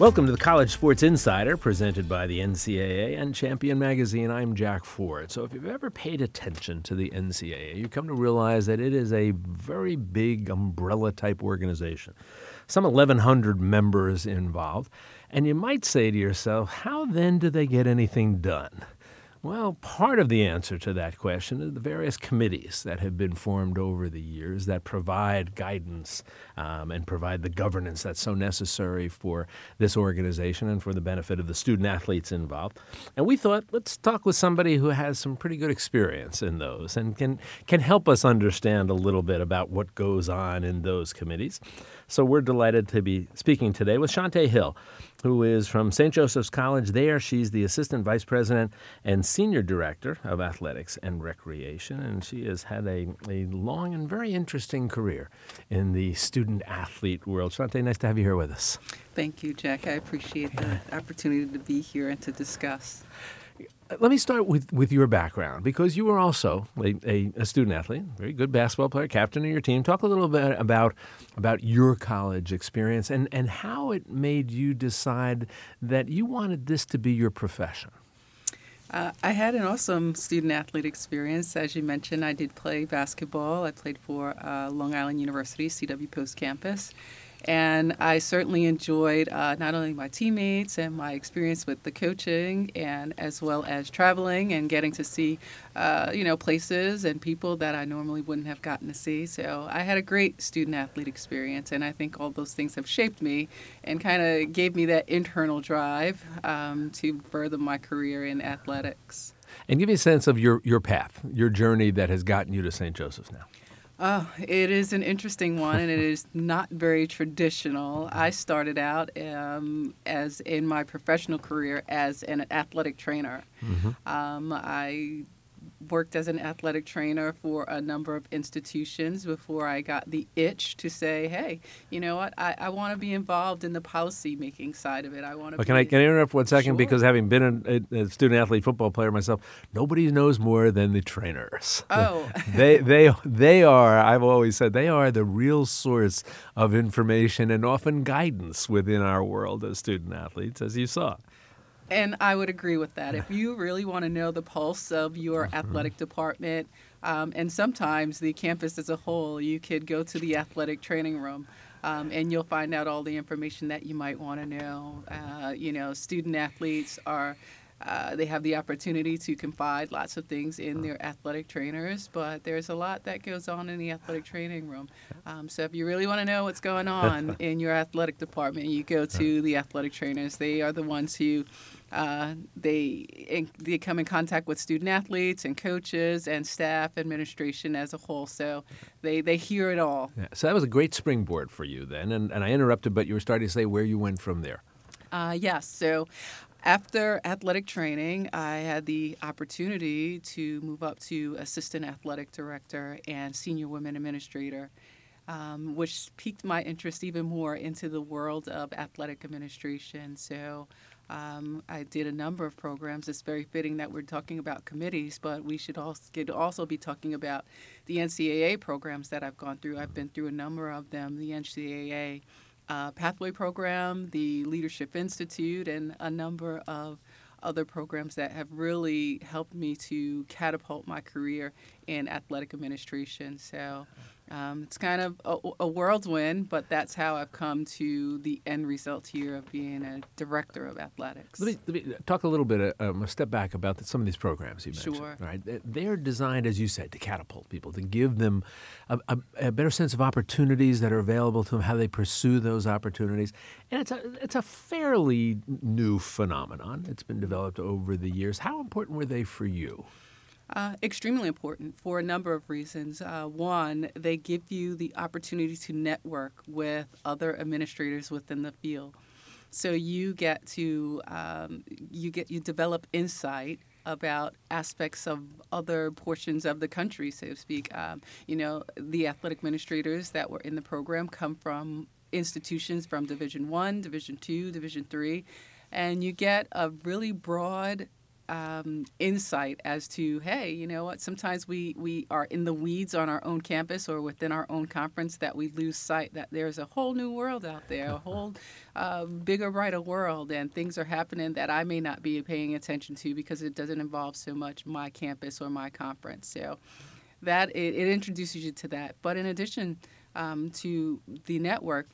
Welcome to the College Sports Insider, presented by the NCAA and Champion Magazine. I'm Jack Ford. So, if you've ever paid attention to the NCAA, you come to realize that it is a very big umbrella type organization. Some 1,100 members involved. And you might say to yourself, how then do they get anything done? Well, part of the answer to that question is the various committees that have been formed over the years that provide guidance um, and provide the governance that's so necessary for this organization and for the benefit of the student athletes involved. And we thought, let's talk with somebody who has some pretty good experience in those and can, can help us understand a little bit about what goes on in those committees. So we're delighted to be speaking today with Shante Hill who is from St. Joseph's College. There, she's the Assistant Vice President and Senior Director of Athletics and Recreation, and she has had a, a long and very interesting career in the student athlete world. Shante, nice to have you here with us. Thank you, Jack. I appreciate the opportunity to be here and to discuss. Let me start with, with your background because you were also a, a, a, student athlete, very good basketball player, captain of your team. Talk a little bit about about your college experience and, and how it made you decide that you wanted this to be your profession. Uh, I had an awesome student athlete experience. As you mentioned, I did play basketball. I played for uh, Long Island University, CW Post Campus. And I certainly enjoyed uh, not only my teammates and my experience with the coaching, and as well as traveling and getting to see, uh, you know, places and people that I normally wouldn't have gotten to see. So I had a great student athlete experience, and I think all those things have shaped me and kind of gave me that internal drive um, to further my career in athletics. And give me a sense of your, your path, your journey that has gotten you to St. Joseph's now. Oh, it is an interesting one, and it is not very traditional. I started out um, as in my professional career as an athletic trainer. Mm-hmm. Um, I worked as an athletic trainer for a number of institutions before I got the itch to say, hey, you know what, I, I want to be involved in the policy making side of it. I want to. can I can I interrupt one second sure. because having been a, a, student athlete football player myself, nobody knows more than the trainers. Oh, they they they are. I've always said they are the real source of information and often guidance within our world as student athletes, as you saw. And I would agree with that. If you really want to know the pulse of your mm-hmm. athletic department, um, and sometimes the campus as a whole, you could go to the athletic training room. Um, and you'll find out all the information that you might want to know. Uh, you know, student athletes are uh, they have the opportunity to confide lots of things in their athletic trainers, but there's a lot that goes on in the athletic training room. Um, so if you really want to know what's going on in your athletic department, you go to the athletic trainers. They are the ones who uh, they in, they come in contact with student athletes and coaches and staff administration as a whole. So they, they hear it all. Yeah, so that was a great springboard for you then. And, and I interrupted, but you were starting to say where you went from there. Uh, yes. So after athletic training, I had the opportunity to move up to assistant athletic director and senior women administrator. Um, which piqued my interest even more into the world of athletic administration. So um, I did a number of programs. It's very fitting that we're talking about committees, but we should also, also be talking about the NCAA programs that I've gone through. I've been through a number of them the NCAA uh, Pathway Program, the Leadership Institute, and a number of other programs that have really helped me to catapult my career in athletic administration. So um, it's kind of a, a, whirlwind, but that's how I've come to the end result here of being a director of athletics. Let me, let me talk a little bit, uh, um, a step back about the, some of these programs you mentioned. Sure. Right? They're designed, as you said, to catapult people, to give them a, a, a, better sense of opportunities that are available to them, how they pursue those opportunities. And it's a, it's a fairly new phenomenon. It's been developed over the years. How important were they for you? Uh, extremely important for a number of reasons. Uh, one, they give you the opportunity to network with other administrators within the field, so you get to um, you get you develop insight about aspects of other portions of the country, so to speak. Um, you know, the athletic administrators that were in the program come from institutions from Division One, Division Two, Division Three, and you get a really broad um, insight as to hey you know what sometimes we we are in the weeds on our own campus or within our own conference that we lose sight that there's a whole new world out there a whole uh, bigger brighter world and things are happening that i may not be paying attention to because it doesn't involve so much my campus or my conference. So that it, it introduces you to that. But in addition um, to the network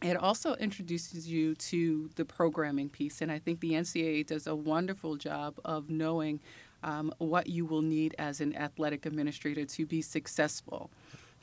it also introduces you to the programming piece, and I think the NCAA does a wonderful job of knowing um, what you will need as an athletic administrator to be successful.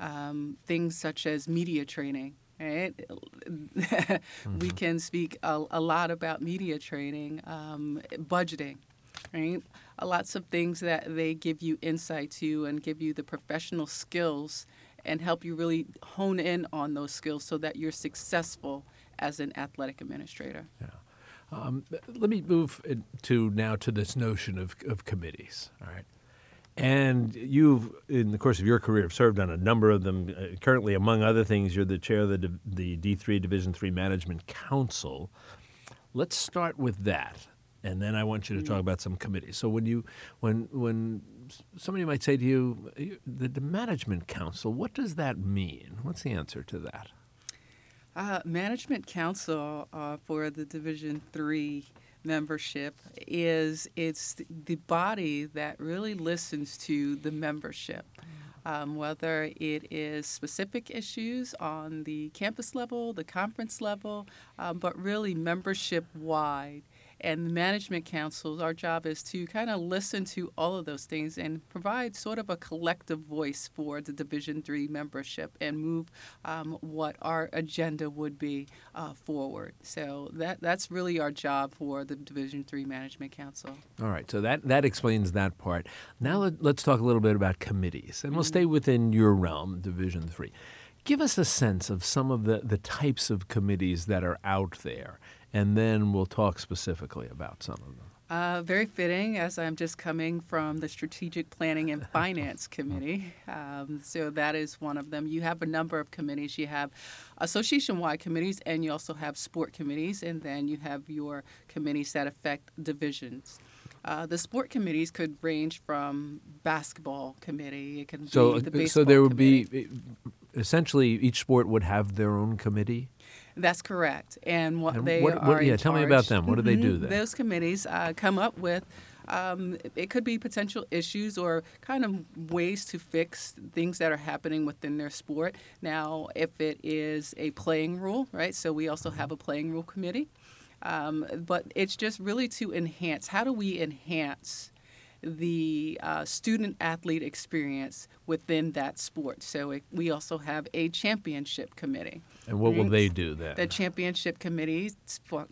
Um, things such as media training, right? mm-hmm. We can speak a, a, lot about media training, um, budgeting, right? lots of things that they give you insight to and give you the professional skills and help you really hone in on those skills so that you're successful as an athletic administrator. Yeah. Um, let me move to now to this notion of, of committees. All right. And you've, in the course of your career, have served on a number of them. Uh, currently, among other things, you're the chair of the, the D3 Division Three Management Council. Let's start with that, and then I want you to talk mm. about some committees. So when you, when when somebody might say to you, the, the management council, what does that mean? What's the answer to that? Uh, management council uh, for the Division Three membership is it's the body that really listens to the membership. Um, whether it is specific issues on the campus level, the conference level, um, but really membership wide and the management councils, our job is to kind of listen to all of those things and provide sort of a collective voice for the Division Three membership and move um, what our agenda would be uh, forward. So that that's really our job for the Division Three Management Council. All right, so that that explains that part. Now let, us talk a little bit about committees, and we'll stay within your realm, Division Three. Give us a sense of some of the, the types of committees that are out there and then we'll talk specifically about some of them. Uh, very fitting, as I'm just coming from the Strategic Planning and Finance Committee. Um, so that is one of them. You have a number of committees. You have association wide committees, and you also have sport committees, and then you have your committees that affect divisions. Uh, the sport committees could range from basketball committee. It can so, be the baseball So there would committee. be essentially each sport would have their own committee. That's correct. And what and they what, are. yeah, tell me about them. What do they do mm-hmm. then? Those committees uh, come up with. Um, it could be potential issues or kind of ways to fix things that are happening within their sport. Now, if it is a playing rule, right? So we also have a playing rule committee. Um, but it's just really to enhance. How do we enhance the uh, student athlete experience within that sport. So it, we also have a championship committee. And what will they do then? The championship committee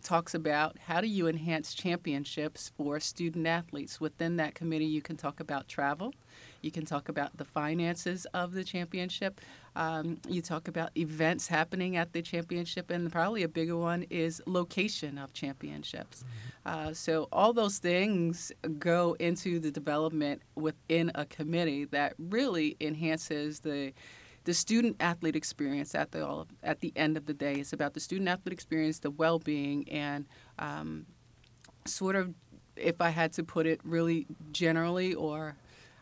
talks about how do you enhance championships for student athletes. Within that committee, you can talk about travel, you can talk about the finances of the championship, um, you talk about events happening at the championship, and probably a bigger one is location of championships. Mm-hmm. Uh, so all those things go into the development within a committee that really enhances the the student athlete experience at the at the end of the day. It's about the student athlete experience, the well being, and um, sort of, if I had to put it really generally, or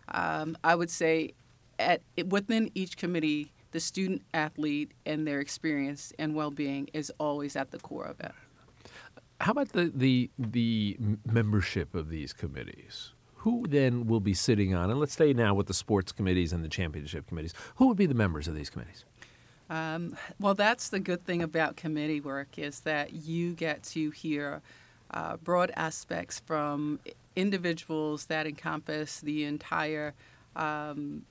um, I would say, at within each committee, the student athlete and their experience and well-being is always at the core of it. How about the the the membership of these committees? Who then will be sitting on? And let's stay now with the sports committees and the championship committees. Who would be the members of these committees? Um, well, that's the good thing about committee work is that you get to hear uh, broad aspects from individuals that encompass the entire um,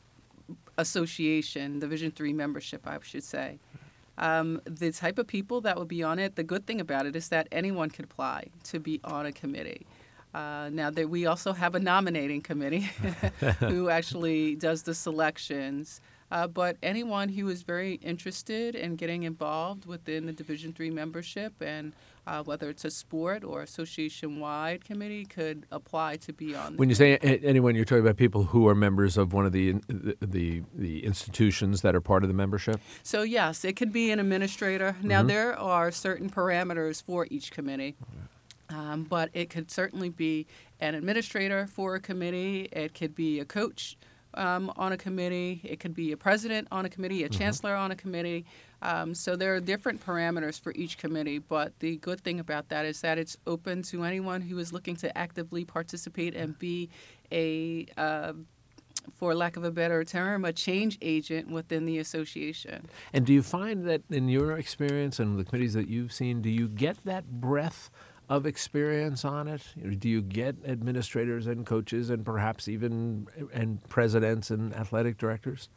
association, Division Three membership, I should say. Um, the type of people that would be on it, the good thing about it is that anyone can apply to be on a committee. Uh, now, that we also have a nominating committee who actually does the selections. Uh, but anyone who is very interested in getting involved within the Division Three membership and uh, whether it's a sport or association-wide committee, could apply to be on. When you say anyone, you're talking about people who are members of one of the, the the institutions that are part of the membership. So yes, it could be an administrator. Now mm-hmm. there are certain parameters for each committee. Um, but it could certainly be an administrator for a committee. It could be a coach um, on a committee. It could be a president on a committee, a mm-hmm. chancellor on a committee. Um, so there are different parameters for each committee. But the good thing about that is that it's open to anyone who is looking to actively participate and be a uh, for lack of a better term, a change agent within the association. And do you find that in your experience and the committees that you've seen, do you get that breadth of experience on it? Do you get administrators and coaches and perhaps even and presidents and athletic directors?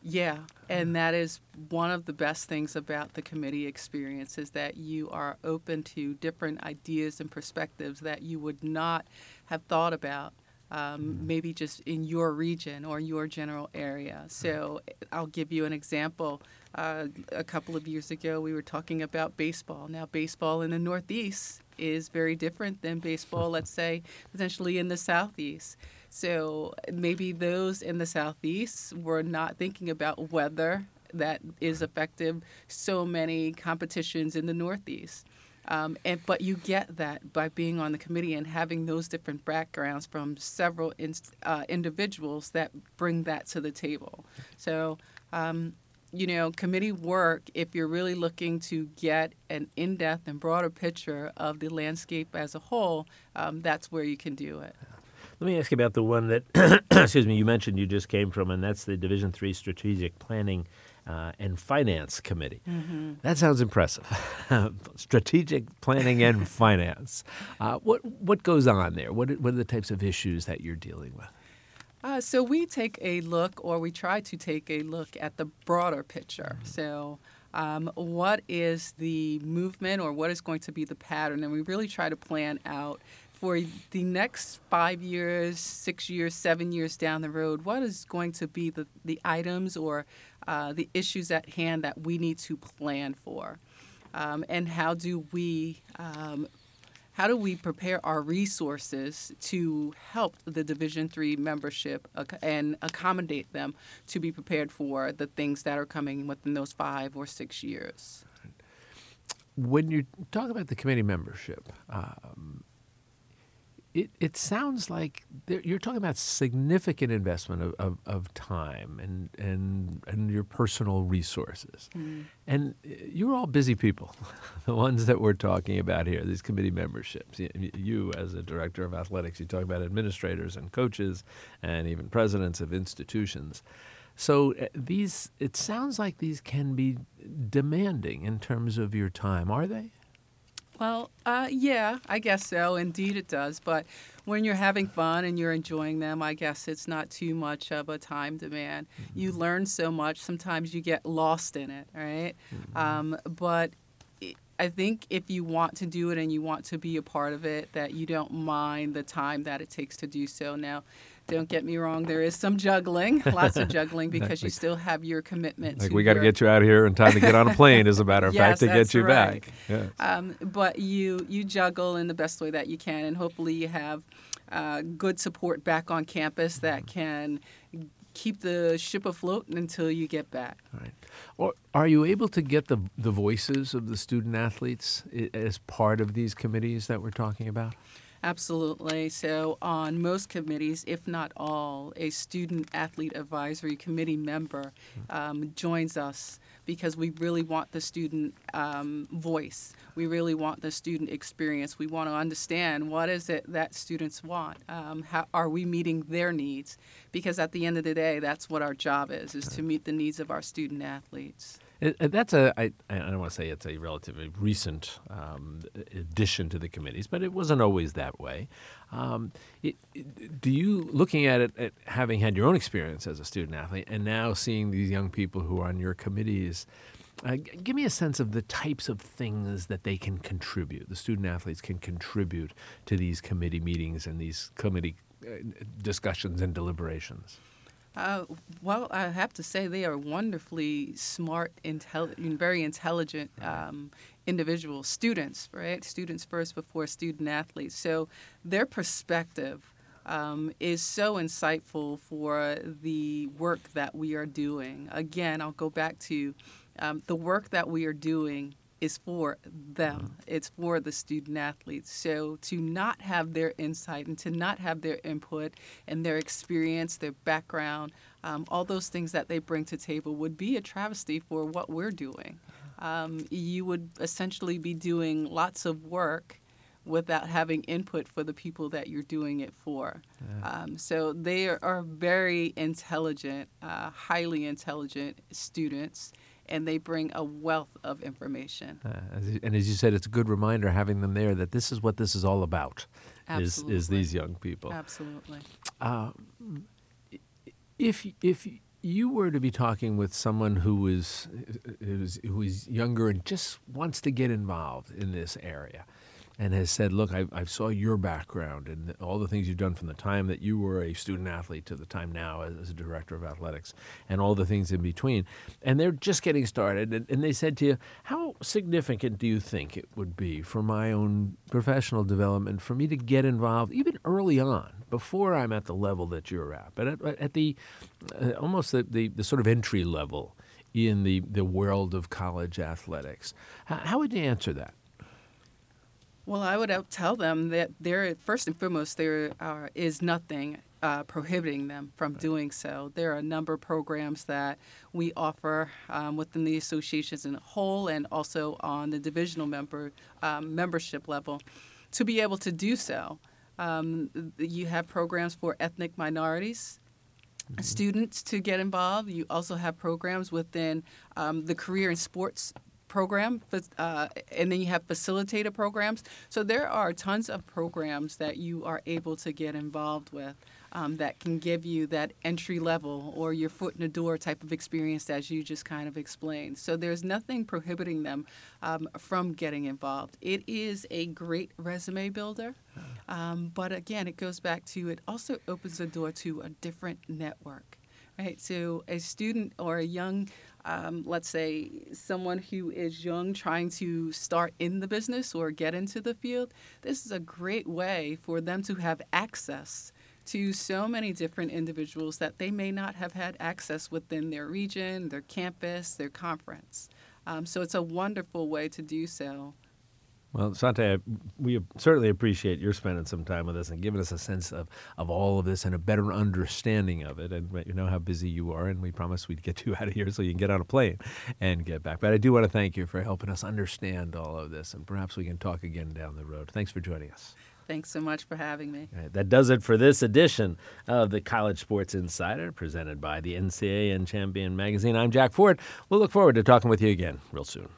Yeah, and that is one of the best things about the committee experience is that you are open to different ideas and perspectives that you would not have thought about um, mm-hmm. maybe just in your region or your general area. So I'll give you an example. Uh, a couple of years ago, we were talking about baseball. Now, baseball in the Northeast is very different than baseball, let's say, potentially in the Southeast. So maybe those in the Southeast were not thinking about weather that is effective so many competitions in the Northeast. Um, and but you get that by being on the committee and having those different backgrounds from several in, uh, individuals that bring that to the table. So. Um, you know, committee work, if you're really looking to get an in depth and broader picture of the landscape as a whole, um, that's where you can do it. Let me ask you about the one that, excuse me, you mentioned you just came from, and that's the Division Three Strategic Planning uh, and Finance Committee. Mm-hmm. That sounds impressive. Strategic planning and finance. Uh, what what goes on there? What what are the types of issues that you're dealing with? Uh, so we take a look, or we try to take a look at the broader picture. Mm-hmm. So. Um, what is the movement or what is going to be the pattern? And we really try to plan out for the next five years, six years, seven years down the road, what is going to be the, the items or uh, the issues at hand that we need to plan for? Um, and how do we um, how do we prepare our resources to help the division 3 membership and accommodate them to be prepared for the things that are coming within those five or six years? When you talk about the committee membership um, it, it sounds like you're talking about significant investment of, of, of, time and, and, and your personal resources. Mm. And you're all busy people, the ones that we're talking about here, these committee memberships. You, as a director of athletics, you talk about administrators and coaches and even presidents of institutions. So uh, these, it sounds like these can be demanding in terms of your time, are they? Well, uh, yeah, I guess so. Indeed, it does. But when you're having fun and you're enjoying them, I guess it's not too much of a time demand. Mm-hmm. You learn so much. Sometimes you get lost in it, right? Mm-hmm. Um, but I think if you want to do it and you want to be a part of it, that you don't mind the time that it takes to do so. Now, don't get me wrong, there is some juggling, lots of juggling, because you still have your commitment. Like we got to get you out of here in time to get on a plane, as a matter of yes, fact, to get you right. back. Yes. Um, but you you juggle in the best way that you can, and hopefully you have uh, good support back on campus that mm-hmm. can keep the ship afloat until you get back. Right. Or are you able to get the the voices of the student athletes as part of these committees that we're talking about? Absolutely. So, on most committees, if not all, a student athlete advisory committee member um, joins us because we really want the student um, voice. We really want the student experience. We want to understand what is it that students want. Um, how are we meeting their needs? Because at the end of the day, that's what our job is: is to meet the needs of our student athletes. It, that's a I, I don't want to say it's a relatively recent um, addition to the committees, but it wasn't always that way. Um, it, it, do you, looking at it, at having had your own experience as a student athlete, and now seeing these young people who are on your committees, uh, give me a sense of the types of things that they can contribute. The student athletes can contribute to these committee meetings and these committee uh, discussions and deliberations. Uh, well, I have to say they are wonderfully smart, intelligent, very intelligent um, individuals, students, right? Students first before student athletes. So their perspective um, is so insightful for the work that we are doing. Again, I'll go back to um, the work that we are doing is for them. It's for the student athletes. So to not have their insight and to not have their input and their experience, their background, um, all those things that they bring to table would be a travesty for what we're doing. Um, you would essentially be doing lots of work without having input for the people that you're doing it for. Yeah. Um, so they are, are very intelligent, uh, highly intelligent students, and they bring a wealth of information. Uh, and as you said, it's a good reminder having them there that this is what this is all about. Is, is these young people? Absolutely. Uh, if if you were to be talking with someone who is who is who is younger and just wants to get involved in this area, and has said, "Look, I, I, saw your background and all the things you've done from the time that you were a student athlete to the time now as, as a director of athletics, and all the things in between." And they're just getting started, and, and, they said to you, "How significant do you think it would be for my own professional development for me to get involved even early on, before I'm at the level that you're at, but at, at the uh, almost the, the, the sort of entry level?" In the, the world of college athletics. How, how would you answer that? Well, I would tell them that there, first and foremost, there uh, is nothing uh, prohibiting them from doing so. There are a number of programs that we offer um, within the associations in a whole and also on the divisional member um, membership level to be able to do so. Um, you have programs for ethnic minorities. Mm-hmm. Students to get involved. You also have programs within um, the career and sports program, uh, and then you have facilitator programs. So there are tons of programs that you are able to get involved with um, that can give you that entry level or your foot in the door type of experience as you just kind of explained. So there's nothing prohibiting them um, from getting involved. It is a great resume builder, um, but again, it goes back to it also opens the door to a different network. Right, so a student or a young um, let's say, someone who is young trying to start in the business or get into the field, this is a great way for them to have access to so many different individuals that they may not have had access within their region, their campus, their conference. Um, so it's a wonderful way to do so. Well, Shante, we certainly appreciate your spending some time with us and giving us a sense of, of all of this and a better understanding of it. And you know how busy you are, and we promised we'd get you out of here so you can get on a plane and get back. But I do want to thank you for helping us understand all of this, and perhaps we can talk again down the road. Thanks for joining us. Thanks so much for having me. Right, that does it for this edition of the College Sports Insider, presented by the NCAA and Champion Magazine. I'm Jack Ford. We'll look forward to talking with you again real soon.